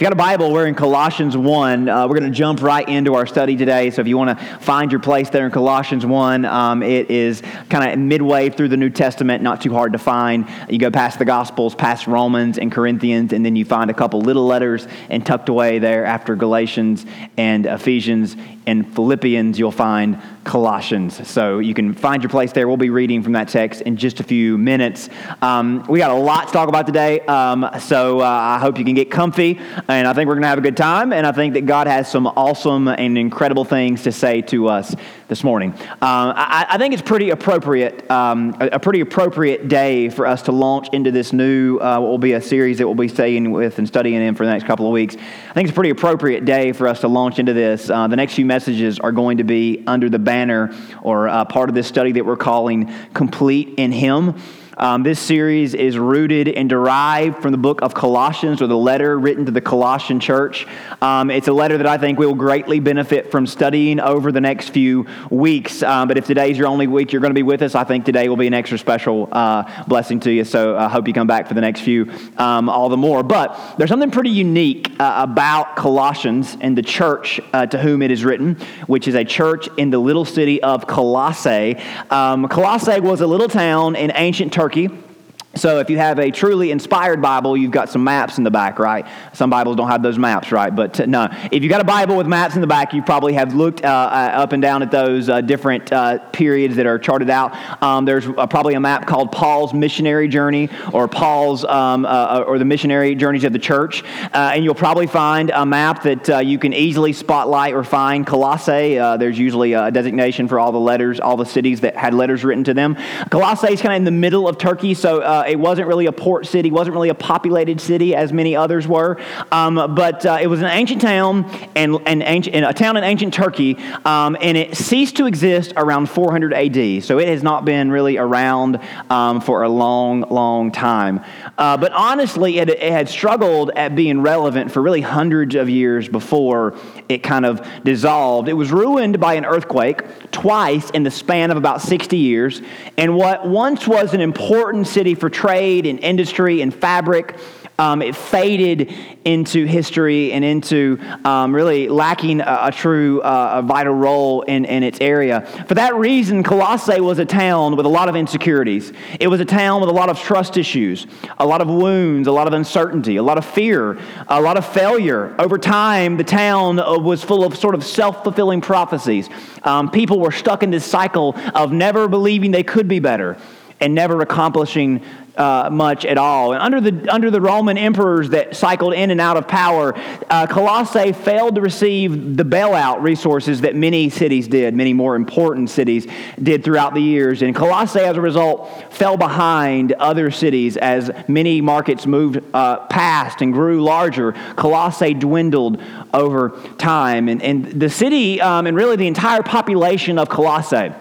If you got a Bible, we're in Colossians 1. Uh, we're going to jump right into our study today. So if you want to find your place there in Colossians 1, um, it is kind of midway through the New Testament, not too hard to find. You go past the Gospels, past Romans and Corinthians, and then you find a couple little letters, and tucked away there after Galatians and Ephesians and Philippians, you'll find Colossians. So you can find your place there. We'll be reading from that text in just a few minutes. Um, we got a lot to talk about today, um, so uh, I hope you can get comfy, and I think we're going to have a good time, and I think that God has some awesome and incredible things to say to us this morning. Uh, I, I, think it's pretty appropriate, um, a, a, pretty appropriate day for us to launch into this new, uh, what will be a series that we'll be staying with and studying in for the next couple of weeks. I think it's a pretty appropriate day for us to launch into this. Uh, the next few messages are going to be under the banner or uh, part of this study that we're calling Complete in Him. Um, this series is rooted and derived from the book of Colossians, or the letter written to the Colossian church. Um, it's a letter that I think we will greatly benefit from studying over the next few weeks. Um, but if today's your only week you're going to be with us, I think today will be an extra special uh, blessing to you. So I hope you come back for the next few um, all the more. But there's something pretty unique uh, about Colossians and the church uh, to whom it is written, which is a church in the little city of Colossae. Um, Colossae was a little town in ancient Turkey Turkey. So if you have a truly inspired Bible, you've got some maps in the back, right? Some Bibles don't have those maps, right? But uh, no, if you've got a Bible with maps in the back, you probably have looked uh, uh, up and down at those uh, different uh, periods that are charted out. Um, there's uh, probably a map called Paul's missionary journey or Paul's um, or the missionary journeys of the church, and you'll probably find a map that you can easily spotlight or find Colossae. there's usually a designation for all the letters, all the cities that had letters written to them. Colossae is kind of in the middle of Turkey, so uh, it wasn't really a port city, wasn't really a populated city as many others were, um, but uh, it was an ancient town and, and, ancient, and a town in ancient Turkey, um, and it ceased to exist around 400 AD. So it has not been really around um, for a long, long time. Uh, but honestly, it, it had struggled at being relevant for really hundreds of years before it kind of dissolved. It was ruined by an earthquake twice in the span of about 60 years, and what once was an important city for trade and industry and fabric um, it faded into history and into um, really lacking a, a true, uh, a vital role in, in its area. For that reason, Colossae was a town with a lot of insecurities. It was a town with a lot of trust issues, a lot of wounds, a lot of uncertainty, a lot of fear, a lot of failure. Over time, the town uh, was full of sort of self fulfilling prophecies. Um, people were stuck in this cycle of never believing they could be better and never accomplishing uh, much at all. And under the, under the Roman emperors that cycled in and out of power, uh, Colossae failed to receive the bailout resources that many cities did, many more important cities did throughout the years. And Colossae, as a result, fell behind other cities as many markets moved uh, past and grew larger. Colossae dwindled over time. And, and the city, um, and really the entire population of Colossae,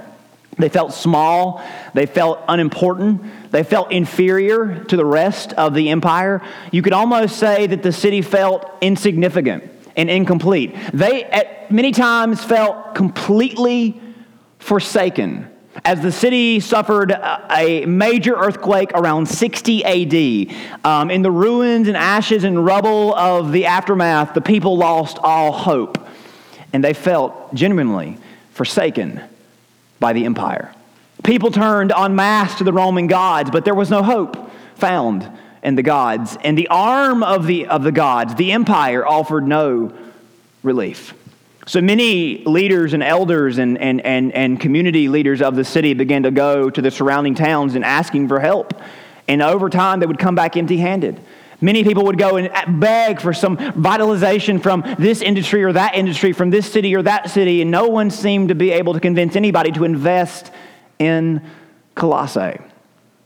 they felt small, they felt unimportant, they felt inferior to the rest of the empire. You could almost say that the city felt insignificant and incomplete. They, at many times, felt completely forsaken as the city suffered a major earthquake around 60 AD. Um, in the ruins and ashes and rubble of the aftermath, the people lost all hope, and they felt genuinely forsaken by the empire. People turned en masse to the Roman gods, but there was no hope found in the gods. And the arm of the, of the gods, the empire, offered no relief. So many leaders and elders and, and, and, and community leaders of the city began to go to the surrounding towns and asking for help. And over time, they would come back empty handed. Many people would go and beg for some vitalization from this industry or that industry, from this city or that city, and no one seemed to be able to convince anybody to invest in Colossae.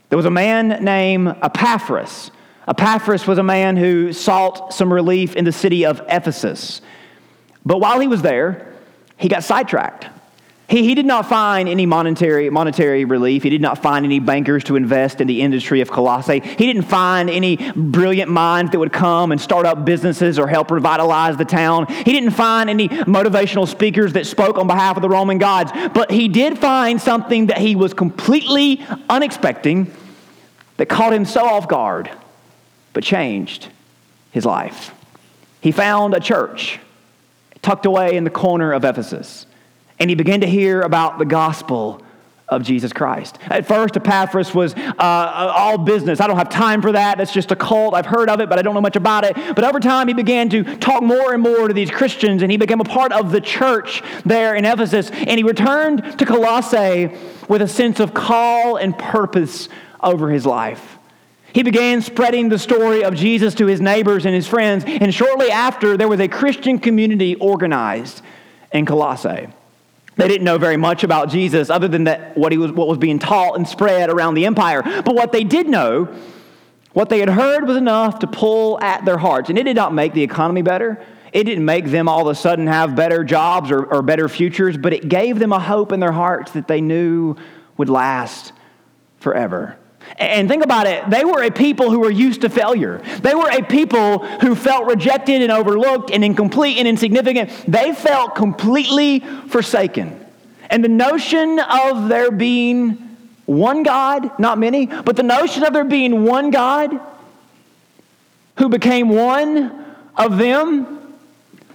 There was a man named Epaphras. Epaphras was a man who sought some relief in the city of Ephesus. But while he was there, he got sidetracked. He, he did not find any monetary, monetary relief. He did not find any bankers to invest in the industry of Colossae. He didn't find any brilliant minds that would come and start up businesses or help revitalize the town. He didn't find any motivational speakers that spoke on behalf of the Roman gods. But he did find something that he was completely unexpecting that caught him so off guard, but changed his life. he found a church tucked away in the corner of Ephesus, and he began to hear about the gospel of Jesus Christ. At first, Epaphras was uh, all business. I don't have time for that. That's just a cult. I've heard of it, but I don't know much about it. But over time, he began to talk more and more to these Christians, and he became a part of the church there in Ephesus. And he returned to Colossae with a sense of call and purpose over his life. He began spreading the story of Jesus to his neighbors and his friends, and shortly after, there was a Christian community organized in Colossae. They didn't know very much about Jesus other than that what, he was, what was being taught and spread around the empire. But what they did know, what they had heard was enough to pull at their hearts. And it did not make the economy better. It didn't make them all of a sudden have better jobs or, or better futures, but it gave them a hope in their hearts that they knew would last forever. And think about it, they were a people who were used to failure. They were a people who felt rejected and overlooked and incomplete and insignificant. They felt completely forsaken. And the notion of there being one God, not many, but the notion of there being one God who became one of them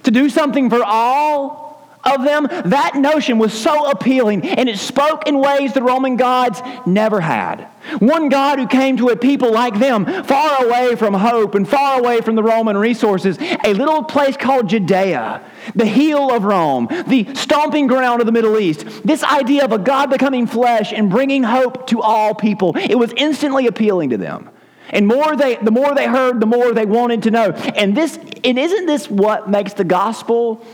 to do something for all of them, that notion was so appealing and it spoke in ways the Roman gods never had. One God who came to a people like them, far away from hope and far away from the Roman resources, a little place called Judea, the heel of Rome, the stomping ground of the Middle East. This idea of a God becoming flesh and bringing hope to all people, it was instantly appealing to them. And more they, the more they heard, the more they wanted to know. And this, and isn't this what makes the gospel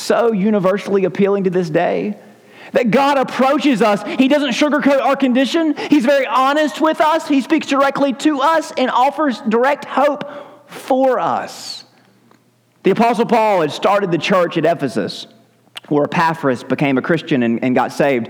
so universally appealing to this day. That God approaches us. He doesn't sugarcoat our condition. He's very honest with us. He speaks directly to us and offers direct hope for us. The Apostle Paul had started the church at Ephesus where Epaphras became a Christian and, and, got saved.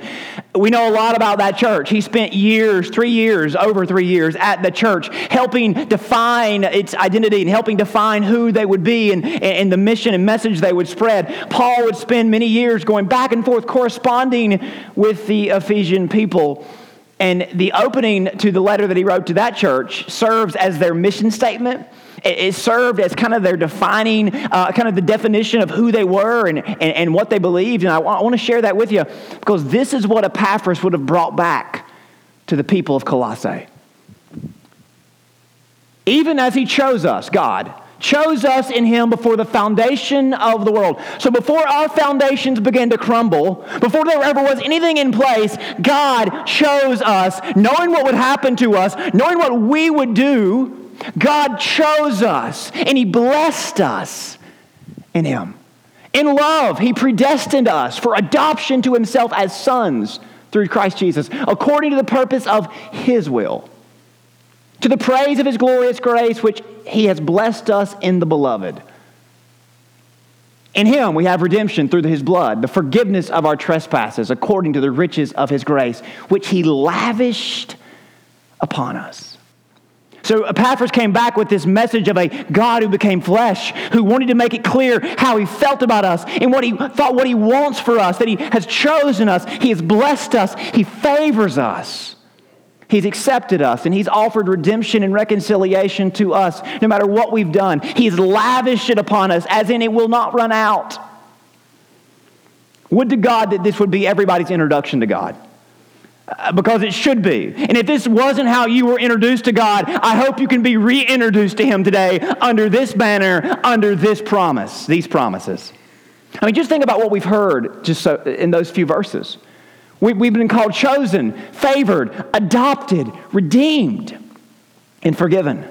We know a lot about that church. He spent years, three years, over three years at the church, helping define its identity and helping define who they would be and, and the mission and message they would spread. Paul would spend many years going back and forth corresponding with the Ephesian people. And the opening to the letter that he wrote to that church serves as their mission statement it served as kind of their defining, uh, kind of the definition of who they were and, and, and what they believed. And I want, I want to share that with you because this is what Epaphras would have brought back to the people of Colossae. Even as he chose us, God, chose us in him before the foundation of the world. So before our foundations began to crumble, before there ever was anything in place, God chose us, knowing what would happen to us, knowing what we would do God chose us and He blessed us in Him. In love, He predestined us for adoption to Himself as sons through Christ Jesus, according to the purpose of His will, to the praise of His glorious grace, which He has blessed us in the beloved. In Him we have redemption through His blood, the forgiveness of our trespasses, according to the riches of His grace, which He lavished upon us. So Epaphras came back with this message of a God who became flesh, who wanted to make it clear how he felt about us and what he thought what he wants for us, that he has chosen us, he has blessed us, he favors us. He's accepted us and he's offered redemption and reconciliation to us no matter what we've done. He's lavished it upon us as in it will not run out. Would to God that this would be everybody's introduction to God. Uh, because it should be. And if this wasn't how you were introduced to God, I hope you can be reintroduced to Him today under this banner, under this promise, these promises. I mean, just think about what we've heard just so, in those few verses. We, we've been called chosen, favored, adopted, redeemed, and forgiven.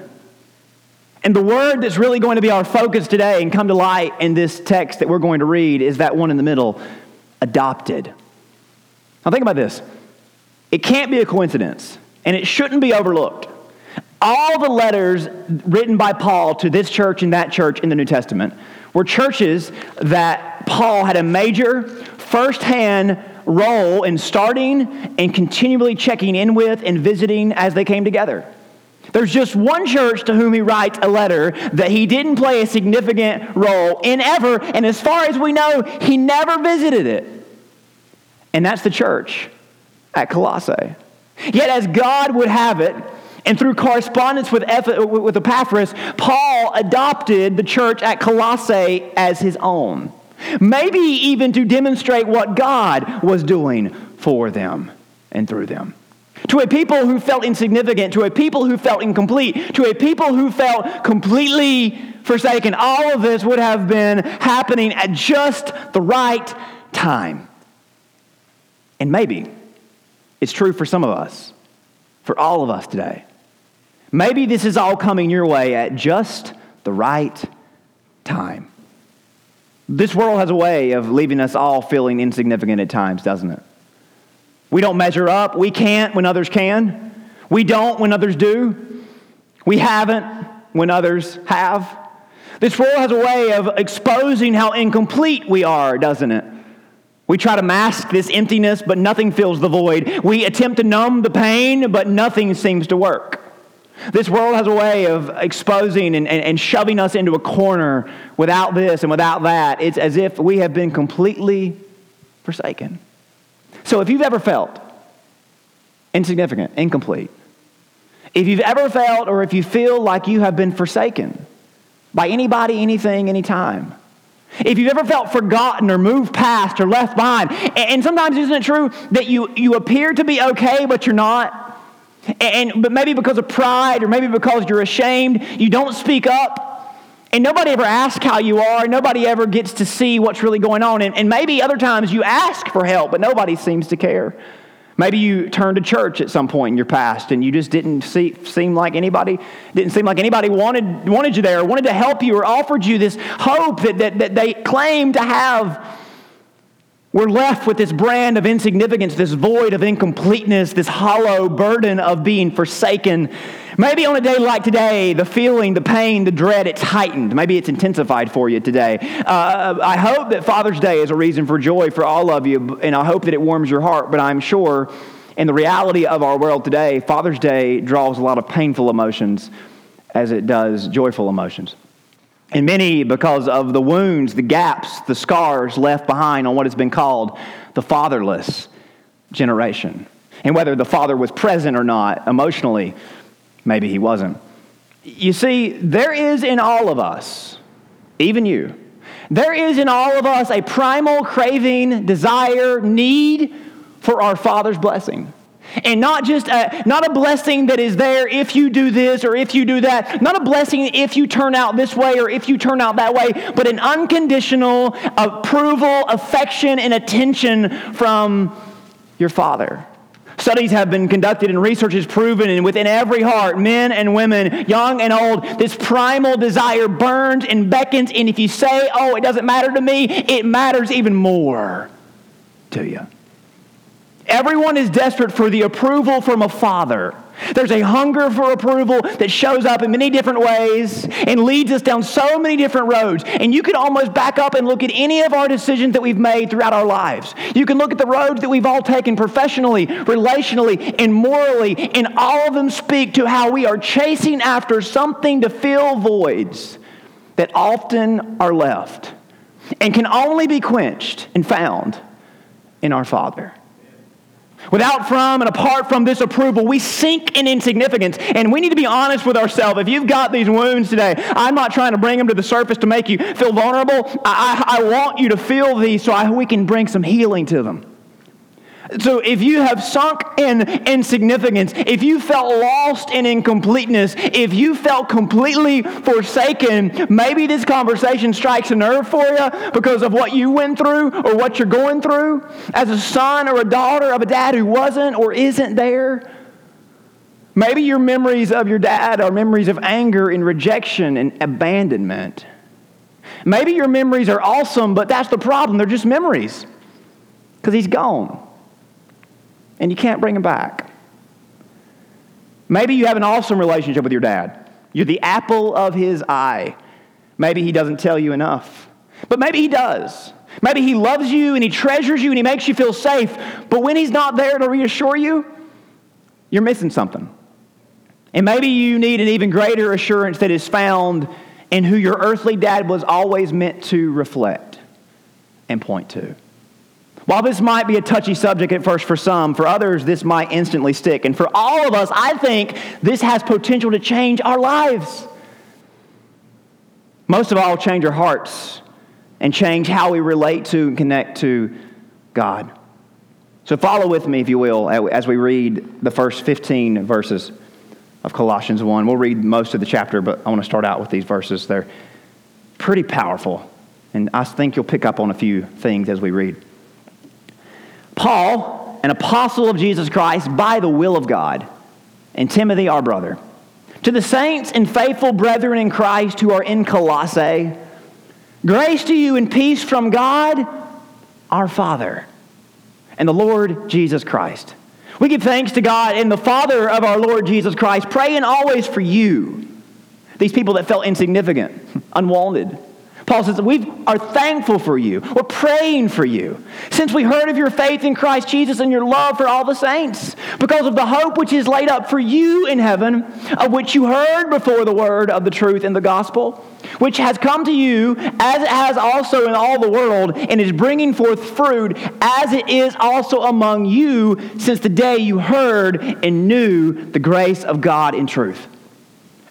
And the word that's really going to be our focus today and come to light in this text that we're going to read is that one in the middle adopted. Now, think about this. It can't be a coincidence, and it shouldn't be overlooked. All the letters written by Paul to this church and that church in the New Testament were churches that Paul had a major firsthand role in starting and continually checking in with and visiting as they came together. There's just one church to whom he writes a letter that he didn't play a significant role in ever, and as far as we know, he never visited it. And that's the church at Colossae. Yet, as God would have it, And through correspondence with, with Epaphras, Paul adopted the church at Colossae as his own. Maybe even to demonstrate what God was doing for them and through them. To a people who felt insignificant, to a people who felt incomplete, to a people who felt completely forsaken, all of this would have been happening at just the right time. And maybe it's true for some of us, for all of us today. Maybe this is all coming your way at just the right time. This world has a way of leaving us all feeling insignificant at times, doesn't it? We don't measure up. We can't when others can. We don't when others do. We haven't when others have. This world has a way of exposing how incomplete we are, doesn't it? We try to mask this emptiness, but nothing fills the void. We attempt to numb the pain, but nothing seems to work. This world has a way of exposing and, and, and, shoving us into a corner without this and without that. It's as if we have been completely forsaken. So if you've ever felt insignificant, incomplete, if you've ever felt or if you feel like you have been forsaken by anybody, anything, anytime, if you've ever felt forgotten or moved past or left behind, and sometimes isn't it true that you, you appear to be okay, but you're not? And, but maybe because of pride or maybe because you're ashamed, you don't speak up. And nobody ever asks how you are. Nobody ever gets to see what's really going on. And, and maybe other times you ask for help, but nobody seems to care. Maybe you turned to church at some point in your past and you just didn't see, seem like anybody, didn't seem like anybody wanted, wanted you there, wanted to help you, or offered you this hope that, that, that they claim to have. We're left with this brand of insignificance, this void of incompleteness, this hollow burden of being forsaken. Maybe on a day like today, the feeling, the pain, the dread, it's heightened. Maybe it's intensified for you today. Uh, I hope that Father's Day is a reason for joy for all of you, and I hope that it warms your heart, but I'm sure in the reality of our world today, Father's Day draws a lot of painful emotions as it does joyful emotions. And many, because of the wounds, the gaps, the scars left behind on what has been called the fatherless generation. And whether the father was present or not emotionally, maybe he wasn't. You see, there is in all of us, even you, there is in all of us a primal craving, desire, need for our Father's blessing. And not just a, not a blessing that is there if you do this or if you do that. Not a blessing if you turn out this way or if you turn out that way, but an unconditional approval, affection, and attention from your Father. Studies have been conducted and research has proven, and within every heart, men and women, young and old, this primal desire burns and beckons. And if you say, oh, it doesn't matter to me, it matters even more to you. Everyone is desperate for the approval from a father. There's a hunger for approval that shows up in many different ways and leads us down so many different roads. And you can almost back up and look at any of our decisions that we've made throughout our lives. You can look at the roads that we've all taken professionally, relationally, and morally, and all of them speak to how we are chasing after something to fill voids that often are left and can only be quenched and found in our Father. Without from and apart from this approval, we sink in insignificance. And we need to be honest with ourselves. If you've got these wounds today, I'm not trying to bring them to the surface to make you feel vulnerable. I, I, I want you to feel these so I, we can bring some healing to them. So if you have sunk in insignificance, if you felt lost in incompleteness, if you felt completely forsaken, maybe this conversation strikes a nerve for you because of what you went through or what you're going through as a son or a daughter of a dad who wasn't or isn't there. Maybe your memories of your dad are memories of anger and rejection and abandonment. Maybe your memories are awesome, but that's the problem. They're just memories because he's gone and you can't bring him back. Maybe you have an awesome relationship with your dad. You're the apple of his eye. Maybe he doesn't tell you enough, but maybe he does. Maybe he loves you and he treasures you and he makes you feel safe, but when he's not there to reassure you, you're missing something. And maybe you need an even greater assurance that is found in who your earthly dad was always meant to reflect and point to. While this might be a touchy subject at first for some, for others, this might instantly stick. And for all of us, I think this has potential to change our lives. Most of all, change our hearts and change how we relate to and connect to God. So follow with me, if you will, as we read the first 15 verses of Colossians 1. We'll read most of the chapter, but I want to start out with these verses. They're pretty powerful, and I think you'll pick up on a few things as we read. Paul, an apostle of Jesus Christ by the will of God, and Timothy, our brother, to the saints and faithful brethren in Christ who are in Colossae, grace to you and peace from God, our Father and the Lord Jesus Christ. We give thanks to God and the Father of our Lord Jesus Christ, praying always for you, these people that felt insignificant, unwanted Paul says, We are thankful for you. We're praying for you. Since we heard of your faith in Christ Jesus and your love for all the saints, because of the hope which is laid up for you in heaven, of which you heard before the word of the truth in the gospel, which has come to you as it has also in all the world, and is bringing forth fruit as it is also among you since the day you heard and knew the grace of God in truth.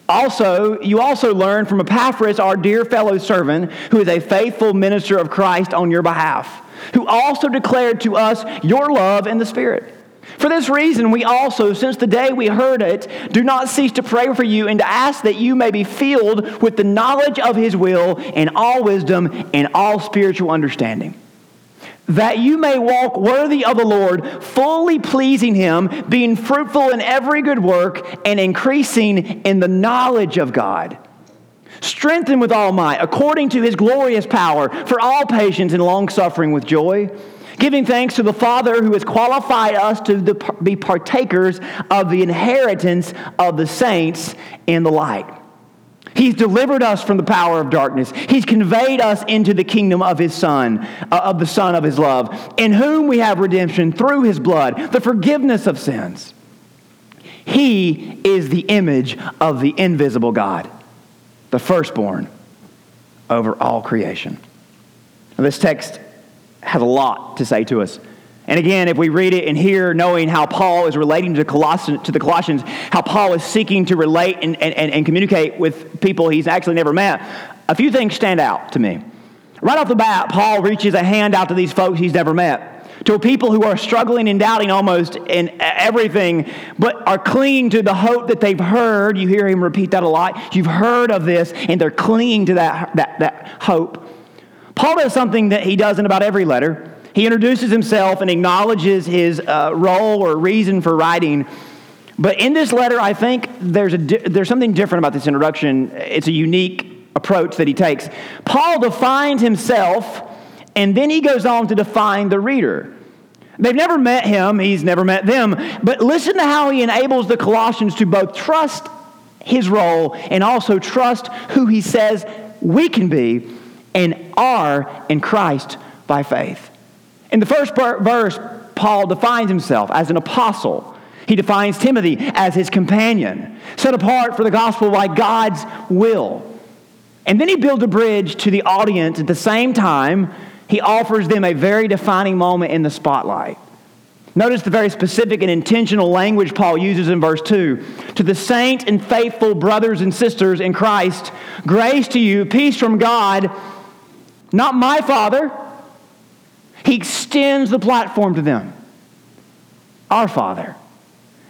Also, you also learn from Epaphras, our dear fellow servant, who is a faithful minister of Christ on your behalf, who also declared to us your love in the Spirit. For this reason, we also, since the day we heard it, do not cease to pray for you and to ask that you may be filled with the knowledge of his will and all wisdom and all spiritual understanding that you may walk worthy of the Lord, fully pleasing him, being fruitful in every good work, and increasing in the knowledge of God. Strengthened with all might, according to his glorious power, for all patience and long suffering with joy, giving thanks to the Father who has qualified us to be partakers of the inheritance of the saints in the light. He's delivered us from the power of darkness. He's conveyed us into the kingdom of his Son, uh, of the Son of his love, in whom we have redemption through his blood, the forgiveness of sins. He is the image of the invisible God, the firstborn over all creation. Now, this text has a lot to say to us. And again, if we read it and hear, knowing how Paul is relating to, Colossians, to the Colossians, how Paul is seeking to relate and, and, and communicate with people he's actually never met, a few things stand out to me. Right off the bat, Paul reaches a hand out to these folks he's never met to people who are struggling and doubting almost in everything, but are clinging to the hope that they've heard. You hear him repeat that a lot. You've heard of this, and they're clinging to that, that, that hope. Paul does something that he does in about every letter. He introduces himself and acknowledges his uh, role or reason for writing. But in this letter, I think there's, a di- there's something different about this introduction. It's a unique approach that he takes. Paul defines himself, and then he goes on to define the reader. They've never met him, he's never met them, but listen to how he enables the Colossians to both trust his role and also trust who he says we can be and are in Christ by faith. In the first verse, Paul defines himself as an apostle. He defines Timothy as his companion, set apart for the gospel by God's will. And then he builds a bridge to the audience at the same time. He offers them a very defining moment in the spotlight. Notice the very specific and intentional language Paul uses in verse 2. To the saint and faithful brothers and sisters in Christ, grace to you, peace from God, not my Father he extends the platform to them. Our Father.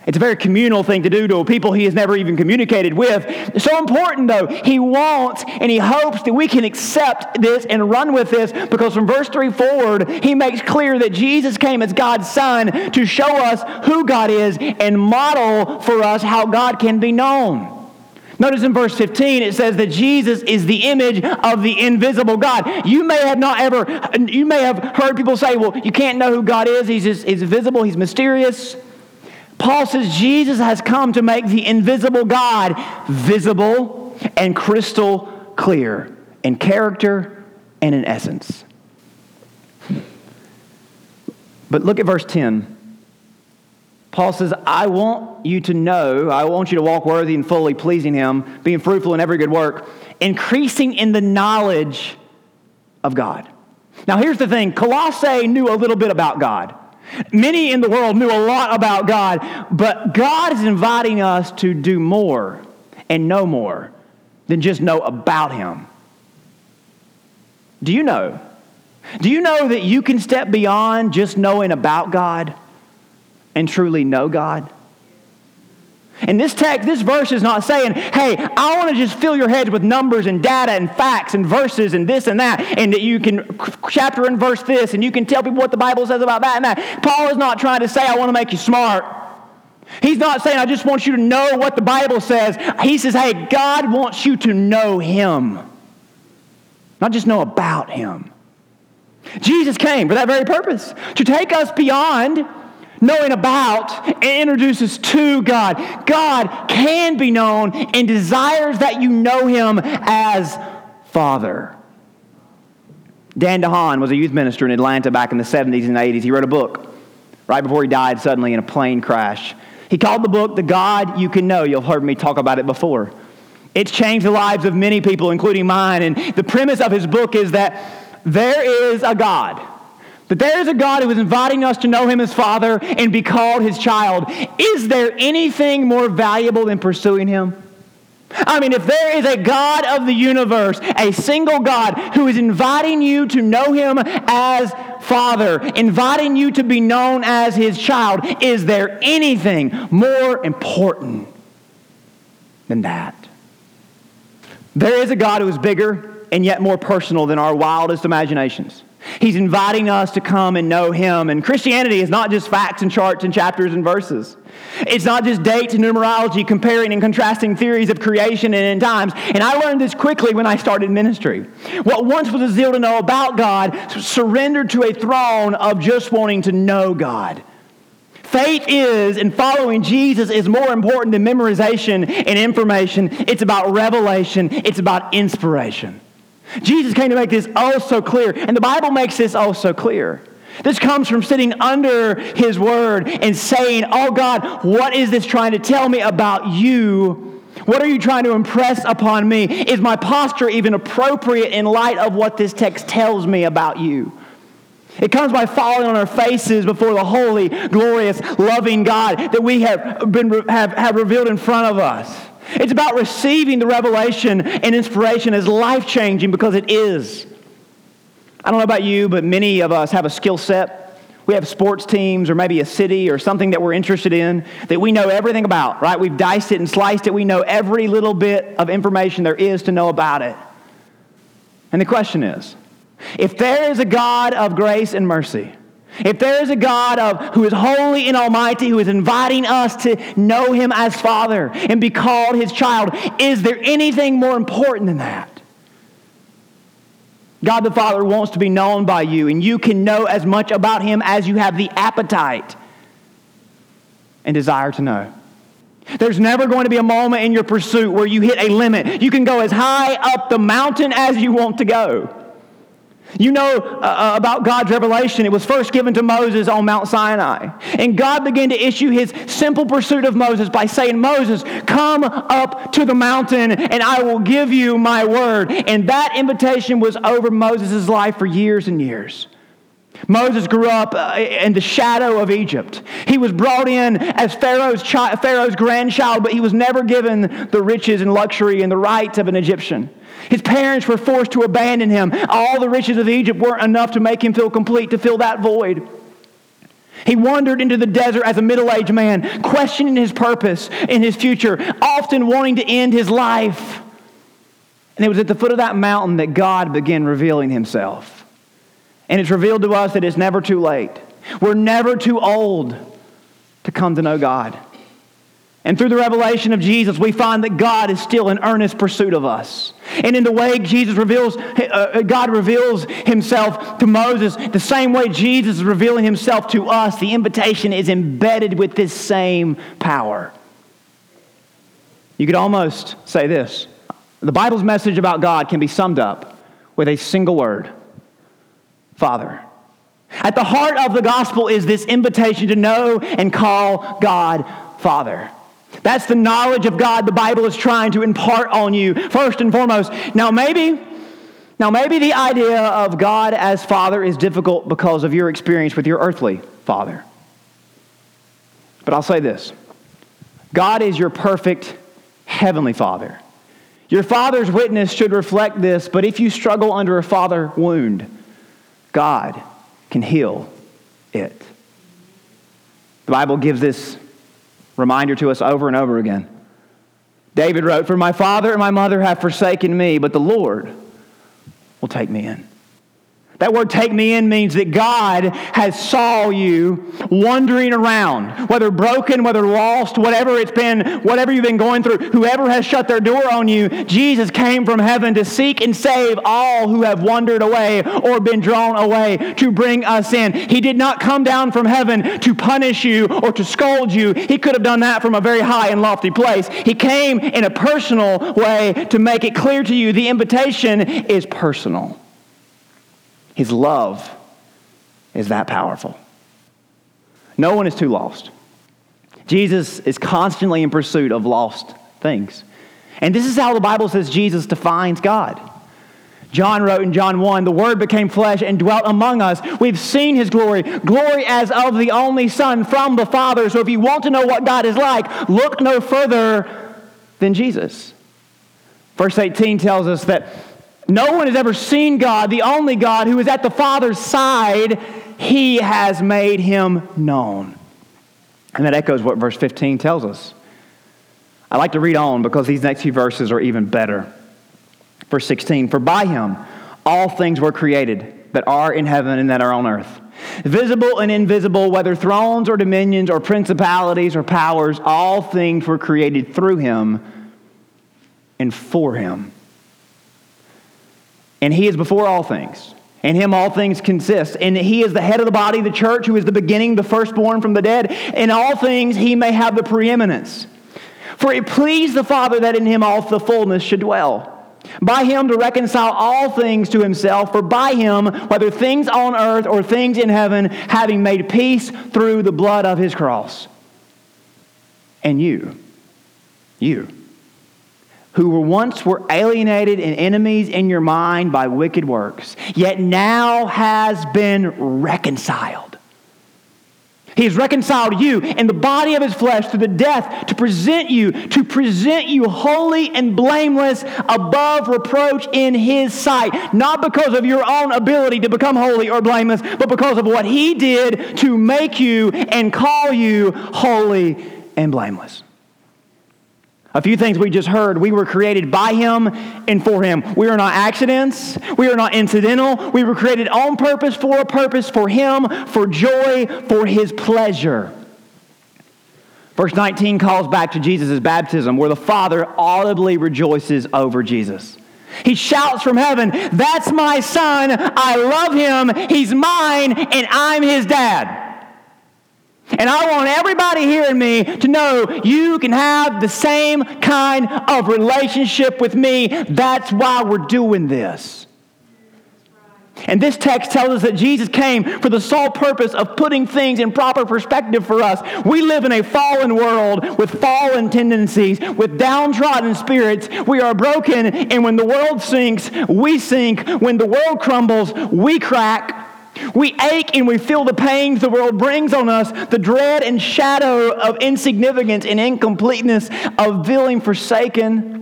It's a very communal thing to do to people he has never even communicated with. So important, though. He wants and he hopes that we can accept this and run with this because from verse 3 forward, he makes clear that Jesus came as God's Son to show us who God is and model for us how God can be known. Notice in verse 15 it says that Jesus is the image of the invisible God. You may have not ever, you may have heard people say, well, you can't know who God is. He's, just, he's visible, he's mysterious. Paul says Jesus has come to make the invisible God visible and crystal clear in character and in essence. But look at verse 10. Paul says, I want you to know, I want you to walk worthy and fully pleasing Him, being fruitful in every good work, increasing in the knowledge of God. Now, here's the thing Colossae knew a little bit about God. Many in the world knew a lot about God, but God is inviting us to do more and know more than just know about Him. Do you know? Do you know that you can step beyond just knowing about God and truly know God? And this text, this verse is not saying, hey, I want to just fill your heads with numbers and data and facts and verses and this and that, and that you can chapter and verse this, and you can tell people what the Bible says about that and that. Paul is not trying to say, I want to make you smart. He's not saying, I just want you to know what the Bible says. He says, hey, God wants you to know Him, not just know about Him. Jesus came for that very purpose, to take us beyond knowing about and introduces to God. God can be known and desires that you know Him as Father. Dan DeHaan was a youth minister in Atlanta back in the 70s and 80s. He wrote a book right before he died suddenly in a plane crash. He called the book The God You Can Know. You've heard me talk about it before. It's changed the lives of many people, including mine. And the premise of his book is that there is a God. That there is a God who is inviting us to know him as Father and be called his child. Is there anything more valuable than pursuing him? I mean, if there is a God of the universe, a single God who is inviting you to know him as Father, inviting you to be known as his child, is there anything more important than that? There is a God who is bigger and yet more personal than our wildest imaginations. He's inviting us to come and know Him. And Christianity is not just facts and charts and chapters and verses. It's not just dates and numerology, comparing and contrasting theories of creation and end times. And I learned this quickly when I started ministry. What once was a zeal to know about God surrendered to a throne of just wanting to know God. Faith is, and following Jesus is more important than memorization and information. It's about revelation, it's about inspiration. Jesus came to make this also clear, and the Bible makes this also clear. This comes from sitting under His Word and saying, Oh God, what is this trying to tell me about you? What are you trying to impress upon me? Is my posture even appropriate in light of what this text tells me about you? It comes by falling on our faces before the holy, glorious, loving God that we have, been, have, have revealed in front of us. It's about receiving the revelation and inspiration as life changing because it is. I don't know about you, but many of us have a skill set. We have sports teams or maybe a city or something that we're interested in that we know everything about, right? We've diced it and sliced it. We know every little bit of information there is to know about it. And the question is if there is a God of grace and mercy, if there is a God of, who is holy and almighty, who is inviting us to know him as Father and be called his child, is there anything more important than that? God the Father wants to be known by you, and you can know as much about him as you have the appetite and desire to know. There's never going to be a moment in your pursuit where you hit a limit. You can go as high up the mountain as you want to go. You know uh, uh, about God's revelation. It was first given to Moses on Mount Sinai. And God began to issue his simple pursuit of Moses by saying, Moses, come up to the mountain and I will give you my word. And that invitation was over Moses' life for years and years. Moses grew up uh, in the shadow of Egypt. He was brought in as Pharaoh's, child, Pharaoh's grandchild, but he was never given the riches and luxury and the rights of an Egyptian. His parents were forced to abandon him. All the riches of Egypt weren't enough to make him feel complete, to fill that void. He wandered into the desert as a middle aged man, questioning his purpose in his future, often wanting to end his life. And it was at the foot of that mountain that God began revealing himself. And it's revealed to us that it's never too late. We're never too old to come to know God. And through the revelation of Jesus, we find that God is still in earnest pursuit of us. And in the way Jesus reveals, uh, God reveals himself to Moses, the same way Jesus is revealing himself to us, the invitation is embedded with this same power. You could almost say this the Bible's message about God can be summed up with a single word Father. At the heart of the gospel is this invitation to know and call God Father. That's the knowledge of God the Bible is trying to impart on you, first and foremost. Now, maybe, Now, maybe the idea of God as Father is difficult because of your experience with your earthly father. But I'll say this God is your perfect heavenly Father. Your Father's witness should reflect this, but if you struggle under a father wound, God can heal it. The Bible gives this reminder to us over and over again. David wrote, For my father and my mother have forsaken me, but the Lord will take me in. That word take me in means that God has saw you wandering around, whether broken, whether lost, whatever it's been, whatever you've been going through, whoever has shut their door on you, Jesus came from heaven to seek and save all who have wandered away or been drawn away to bring us in. He did not come down from heaven to punish you or to scold you. He could have done that from a very high and lofty place. He came in a personal way to make it clear to you the invitation is personal. His love is that powerful. No one is too lost. Jesus is constantly in pursuit of lost things. And this is how the Bible says Jesus defines God. John wrote in John 1 The Word became flesh and dwelt among us. We've seen His glory, glory as of the only Son from the Father. So if you want to know what God is like, look no further than Jesus. Verse 18 tells us that no one has ever seen God, the only God who is at the Father's side. He has made him known. And that echoes what verse 15 tells us. I like to read on because these next few verses are even better. Verse 16 For by him all things were created that are in heaven and that are on earth, visible and invisible, whether thrones or dominions or principalities or powers, all things were created through him and for him. And he is before all things. In him all things consist. And he is the head of the body, the church, who is the beginning, the firstborn from the dead. In all things he may have the preeminence. For it pleased the Father that in him all the fullness should dwell. By him to reconcile all things to himself, for by him, whether things on earth or things in heaven, having made peace through the blood of his cross. And you, you, who were once were alienated and enemies in your mind by wicked works, yet now has been reconciled. He has reconciled you in the body of his flesh through the death to present you, to present you holy and blameless above reproach in his sight. Not because of your own ability to become holy or blameless, but because of what he did to make you and call you holy and blameless. A few things we just heard. We were created by Him and for Him. We are not accidents. We are not incidental. We were created on purpose, for a purpose, for Him, for joy, for His pleasure. Verse 19 calls back to Jesus' baptism, where the Father audibly rejoices over Jesus. He shouts from heaven, That's my son. I love him. He's mine, and I'm his dad. And I want everybody hearing me to know you can have the same kind of relationship with me. That's why we're doing this. And this text tells us that Jesus came for the sole purpose of putting things in proper perspective for us. We live in a fallen world with fallen tendencies, with downtrodden spirits. We are broken, and when the world sinks, we sink. When the world crumbles, we crack. We ache and we feel the pains the world brings on us, the dread and shadow of insignificance and incompleteness, of feeling forsaken.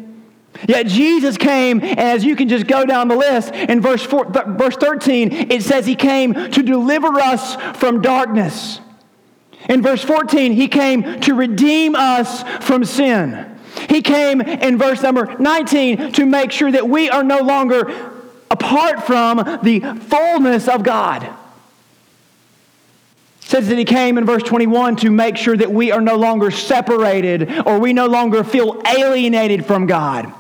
Yet Jesus came, and as you can just go down the list, in verse, four, th- verse 13, it says he came to deliver us from darkness. In verse 14, he came to redeem us from sin. He came in verse number 19 to make sure that we are no longer apart from the fullness of God. It says that he came in verse 21 to make sure that we are no longer separated or we no longer feel alienated from God.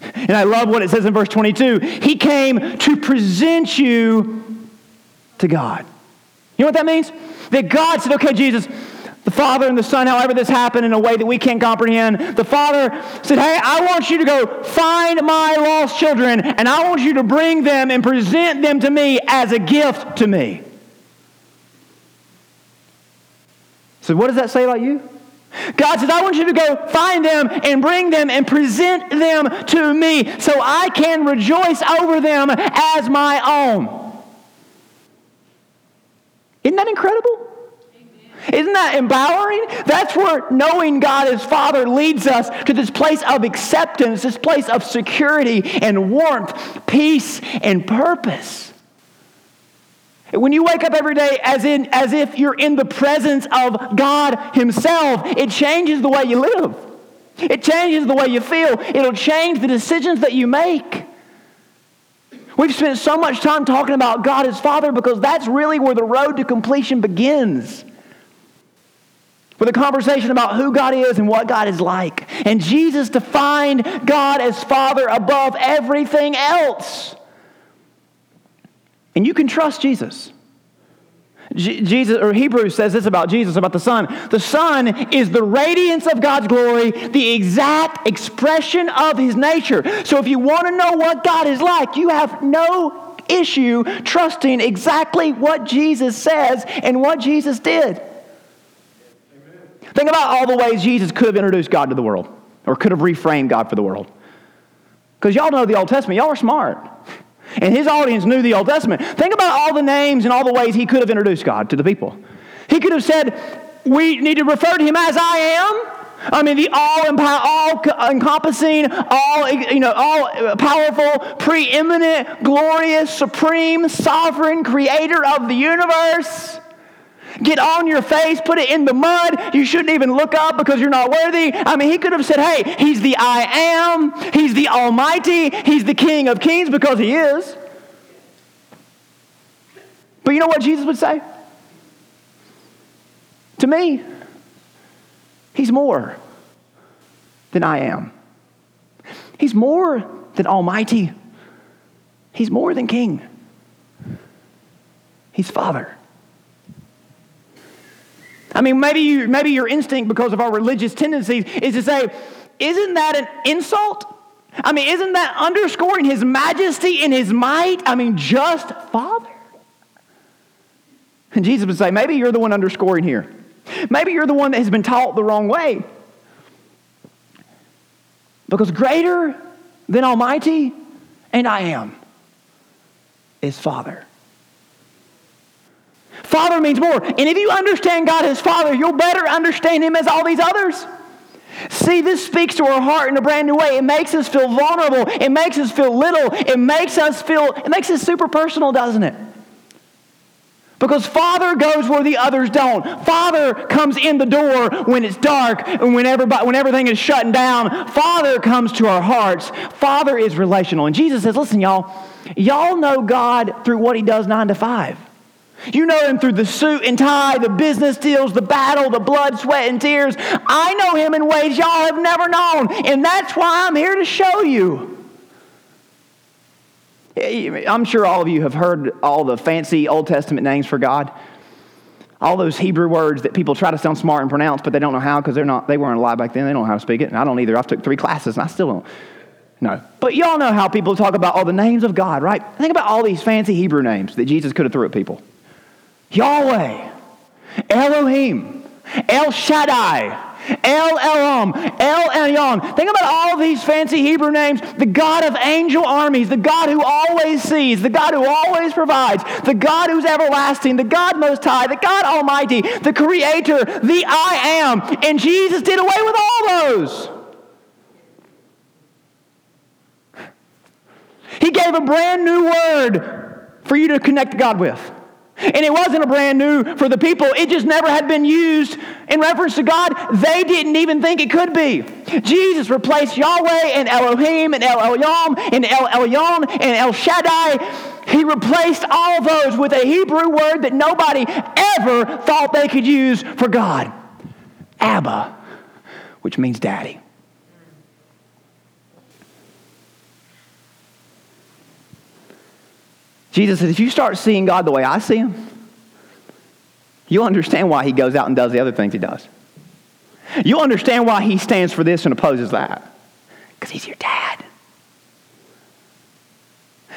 And I love what it says in verse 22. He came to present you to God. You know what that means? That God said, okay, Jesus, the Father and the Son, however this happened in a way that we can't comprehend, the Father said, Hey, I want you to go find my lost children, and I want you to bring them and present them to me as a gift to me. So, what does that say about you? God says, I want you to go find them and bring them and present them to me so I can rejoice over them as my own. Isn't that incredible? Isn't that empowering? That's where knowing God as Father leads us to this place of acceptance, this place of security and warmth, peace and purpose. When you wake up every day as, in, as if you're in the presence of God Himself, it changes the way you live. It changes the way you feel. It'll change the decisions that you make. We've spent so much time talking about God as Father because that's really where the road to completion begins. With a conversation about who God is and what God is like. And Jesus defined God as Father above everything else. And you can trust Jesus. Jesus or Hebrews says this about Jesus about the Son. The Son is the radiance of God's glory, the exact expression of his nature. So if you want to know what God is like, you have no issue trusting exactly what Jesus says and what Jesus did. Think about all the ways Jesus could have introduced God to the world or could have reframed God for the world. Because y'all know the Old Testament, y'all are smart. And his audience knew the Old Testament. Think about all the names and all the ways he could have introduced God to the people. He could have said, We need to refer to him as I am. I mean, the all, all encompassing, all, you know, all powerful, preeminent, glorious, supreme, sovereign creator of the universe. Get on your face, put it in the mud. You shouldn't even look up because you're not worthy. I mean, he could have said, hey, he's the I am, he's the Almighty, he's the King of Kings because he is. But you know what Jesus would say? To me, he's more than I am. He's more than Almighty. He's more than King. He's Father. I mean, maybe, you, maybe your instinct, because of our religious tendencies, is to say, isn't that an insult? I mean, isn't that underscoring his majesty and his might? I mean, just Father? And Jesus would say, maybe you're the one underscoring here. Maybe you're the one that has been taught the wrong way. Because greater than Almighty and I am is Father. Father means more. And if you understand God as Father, you'll better understand Him as all these others. See, this speaks to our heart in a brand new way. It makes us feel vulnerable. It makes us feel little. It makes us feel, it makes us super personal, doesn't it? Because Father goes where the others don't. Father comes in the door when it's dark and when, everybody, when everything is shutting down. Father comes to our hearts. Father is relational. And Jesus says, listen, y'all, y'all know God through what he does nine to five. You know him through the suit and tie, the business deals, the battle, the blood, sweat, and tears. I know him in ways y'all have never known, and that's why I'm here to show you. Eh, I'm sure all of you have heard all the fancy Old Testament names for God. All those Hebrew words that people try to sound smart and pronounce, but they don't know how because they're not they weren't alive back then. They don't know how to speak it. And I don't either. I've took three classes and I still don't know. But y'all know how people talk about all the names of God, right? Think about all these fancy Hebrew names that Jesus could have threw at people. Yahweh, Elohim, El Shaddai, El Olam, El Elyon. Think about all these fancy Hebrew names. The God of angel armies, the God who always sees, the God who always provides, the God who's everlasting, the God most high, the God almighty, the creator, the I am. And Jesus did away with all those. He gave a brand new word for you to connect God with. And it wasn't a brand new for the people. It just never had been used in reference to God. They didn't even think it could be. Jesus replaced Yahweh and Elohim and El Elyon and El Elyon and El Shaddai. He replaced all those with a Hebrew word that nobody ever thought they could use for God. Abba, which means daddy. Jesus said, if you start seeing God the way I see him, you'll understand why he goes out and does the other things he does. You'll understand why he stands for this and opposes that. Because he's your dad.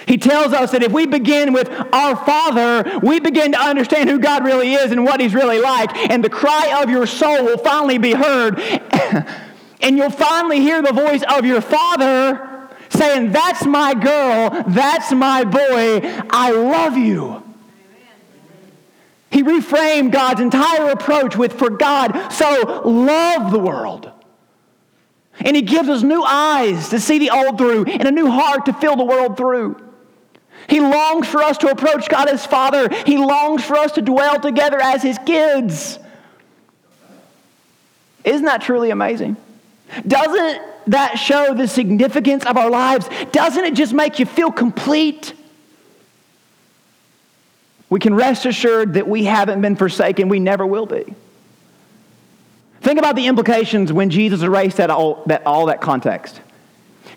He tells us that if we begin with our Father, we begin to understand who God really is and what He's really like, and the cry of your soul will finally be heard, and you'll finally hear the voice of your Father saying, That's my girl, that's my boy, I love you. He reframed God's entire approach with, For God so loved the world. And He gives us new eyes to see the old through and a new heart to feel the world through. He longs for us to approach God as Father. He longs for us to dwell together as His kids. Isn't that truly amazing? Doesn't that show the significance of our lives? Doesn't it just make you feel complete? We can rest assured that we haven't been forsaken. We never will be. Think about the implications when Jesus erased that all that, all that context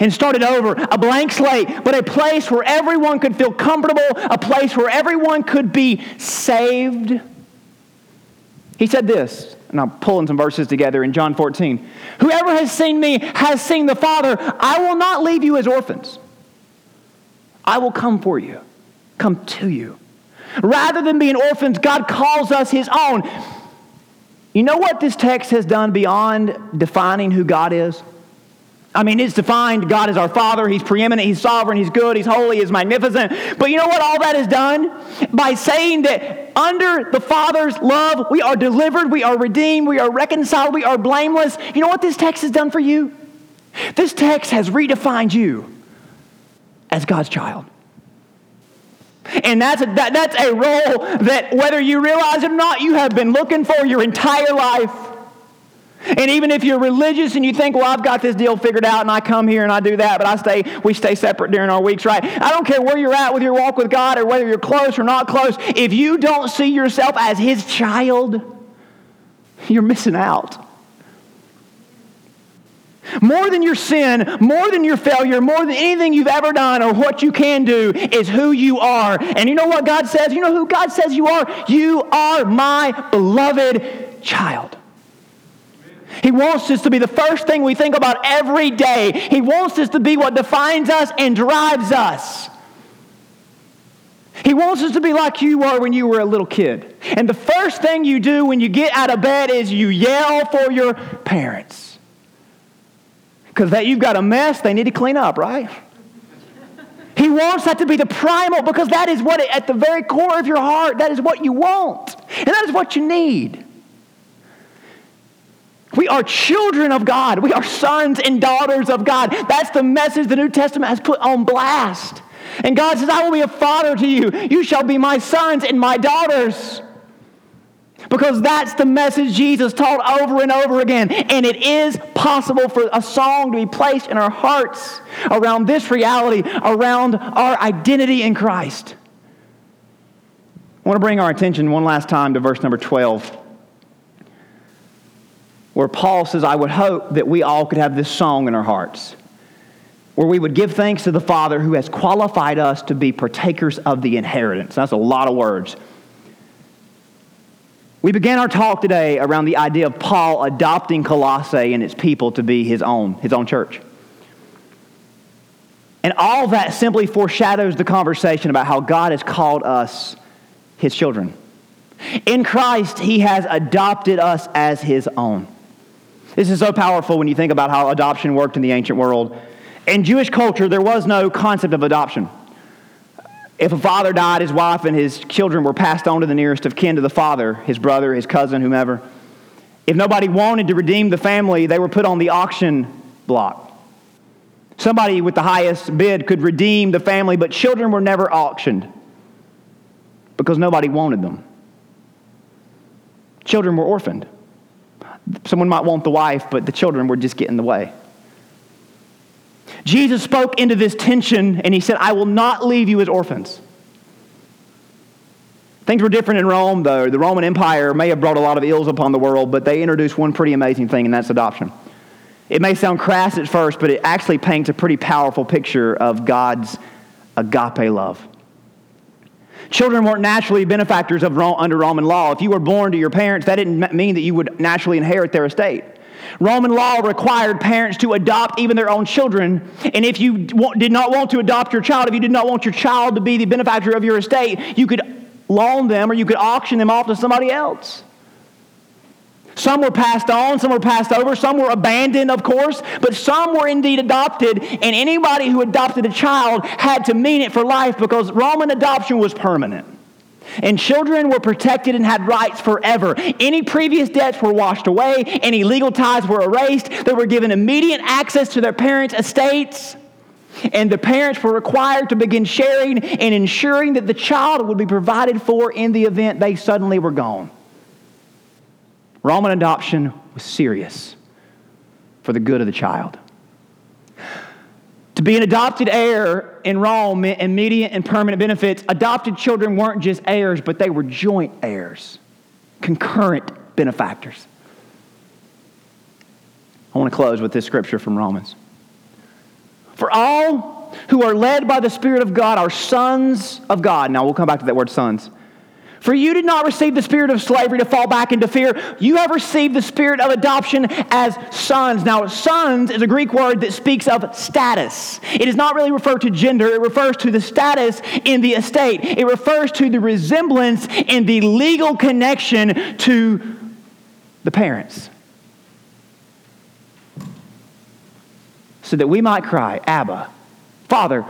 and started over, a blank slate, but a place where everyone could feel comfortable, a place where everyone could be saved. He said this, and I'm pulling some verses together in John 14. Whoever has seen me has seen the Father. I will not leave you as orphans. I will come for you, come to you. Rather than being orphans, God calls us his own. You know what this text has done beyond defining who God is? I mean, it's defined God is our Father. He's preeminent. He's sovereign. He's good. He's holy. He's magnificent. But you know what all that is done? By saying that under the Father's love, we are delivered, we are redeemed, we are reconciled, we are blameless. You know what this text has done for you? This text has redefined you as God's child. And that's a, that, that's a role that, whether you realize it or not, you have been looking for your entire life. And even if you're religious and you think, well, I've got this deal figured out and I come here and I do that, but I stay, we stay separate during our weeks, right? I don't care where you're at with your walk with God or whether you're close or not close. If you don't see yourself as His child, you're missing out. More than your sin, more than your failure, more than anything you've ever done or what you can do is who you are. And you know what God says? You know who God says you are? You are my beloved child. He wants this to be the first thing we think about every day. He wants this to be what defines us and drives us. He wants us to be like you were when you were a little kid. And the first thing you do when you get out of bed is you yell for your parents. Because that you've got a mess they need to clean up, right? He wants that to be the primal because that is what, at the very core of your heart, that is what you want. And that is what you need. We are children of God. We are sons and daughters of God. That's the message the New Testament has put on blast. And God says, I will be a father to you. You shall be my sons and my daughters. Because that's the message Jesus taught over and over again. And it is possible for a song to be placed in our hearts around this reality, around our identity in Christ. I want to bring our attention one last time to verse number 12 where Paul says, I would hope that we all could have this song in our hearts, where we would give thanks to the Father who has qualified us to be partakers of the inheritance. That's a lot of words. We began our talk today around the idea of Paul adopting Colossae and its people to be his own, his own church. And all that simply foreshadows the conversation about how God has called us his children. In Christ, he has adopted us as his own. This is so powerful when you think about how adoption worked in the ancient world. In Jewish culture, there was no concept of adoption. If a father died, his wife and his children were passed on to the nearest of kin to the father, his brother, his cousin, whomever. If nobody wanted to redeem the family, they were put on the auction block. Somebody with the highest bid could redeem the family, but children were never auctioned because nobody wanted them. Children were orphaned. Someone might want the wife, but the children would just get in the way. Jesus spoke into this tension and he said, I will not leave you as orphans. Things were different in Rome, though. The Roman Empire may have brought a lot of ills upon the world, but they introduced one pretty amazing thing, and that's adoption. It may sound crass at first, but it actually paints a pretty powerful picture of God's agape love. Children weren't naturally benefactors of under Roman law. If you were born to your parents, that didn't mean that you would naturally inherit their estate. Roman law required parents to adopt even their own children. And if you did not want to adopt your child, if you did not want your child to be the benefactor of your estate, you could loan them or you could auction them off to somebody else. Some were passed on, some were passed over, some were abandoned, of course, but some were indeed adopted. And anybody who adopted a child had to mean it for life because Roman adoption was permanent. And children were protected and had rights forever. Any previous debts were washed away, any legal ties were erased. They were given immediate access to their parents' estates. And the parents were required to begin sharing and ensuring that the child would be provided for in the event they suddenly were gone. Roman adoption was serious for the good of the child. To be an adopted heir in Rome meant immediate and permanent benefits. Adopted children weren't just heirs, but they were joint heirs, concurrent benefactors. I want to close with this scripture from Romans. For all who are led by the Spirit of God are sons of God. Now we'll come back to that word sons. For you did not receive the spirit of slavery to fall back into fear. You have received the spirit of adoption as sons. Now, sons is a Greek word that speaks of status. It does not really refer to gender, it refers to the status in the estate. It refers to the resemblance in the legal connection to the parents. So that we might cry, Abba, Father,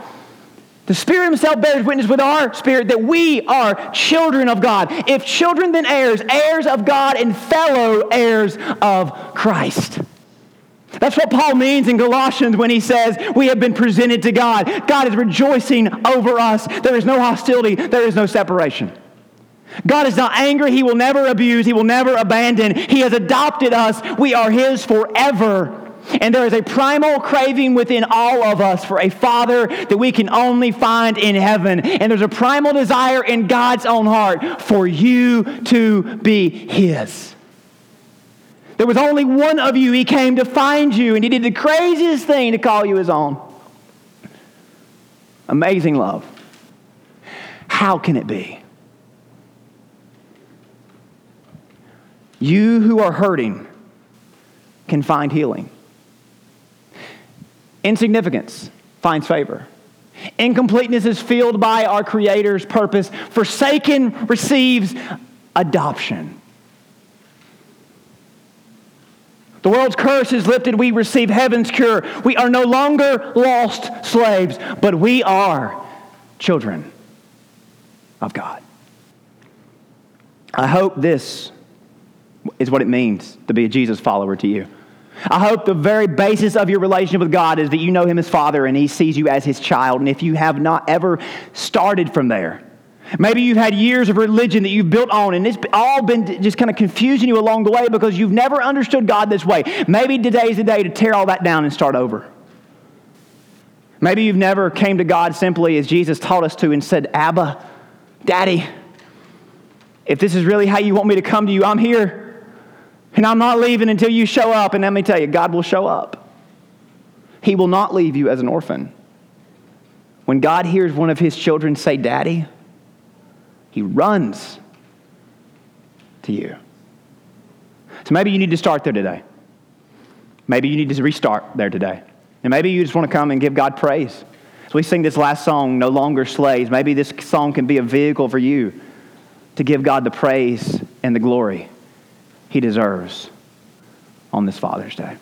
the Spirit Himself bears witness with our spirit that we are children of God. If children, then heirs, heirs of God and fellow heirs of Christ. That's what Paul means in Galatians when he says, We have been presented to God. God is rejoicing over us. There is no hostility, there is no separation. God is not angry. He will never abuse. He will never abandon. He has adopted us. We are His forever. And there is a primal craving within all of us for a father that we can only find in heaven. And there's a primal desire in God's own heart for you to be his. There was only one of you. He came to find you, and he did the craziest thing to call you his own. Amazing love. How can it be? You who are hurting can find healing. Insignificance finds favor. Incompleteness is filled by our Creator's purpose. Forsaken receives adoption. The world's curse is lifted. We receive heaven's cure. We are no longer lost slaves, but we are children of God. I hope this is what it means to be a Jesus follower to you. I hope the very basis of your relationship with God is that you know Him as Father and He sees you as His child. And if you have not ever started from there, maybe you've had years of religion that you've built on and it's all been just kind of confusing you along the way because you've never understood God this way. Maybe today's the day to tear all that down and start over. Maybe you've never came to God simply as Jesus taught us to and said, Abba, Daddy, if this is really how you want me to come to you, I'm here. And I'm not leaving until you show up. And let me tell you, God will show up. He will not leave you as an orphan. When God hears one of his children say, Daddy, he runs to you. So maybe you need to start there today. Maybe you need to restart there today. And maybe you just want to come and give God praise. So we sing this last song, No Longer Slaves. Maybe this song can be a vehicle for you to give God the praise and the glory he deserves on this Father's Day.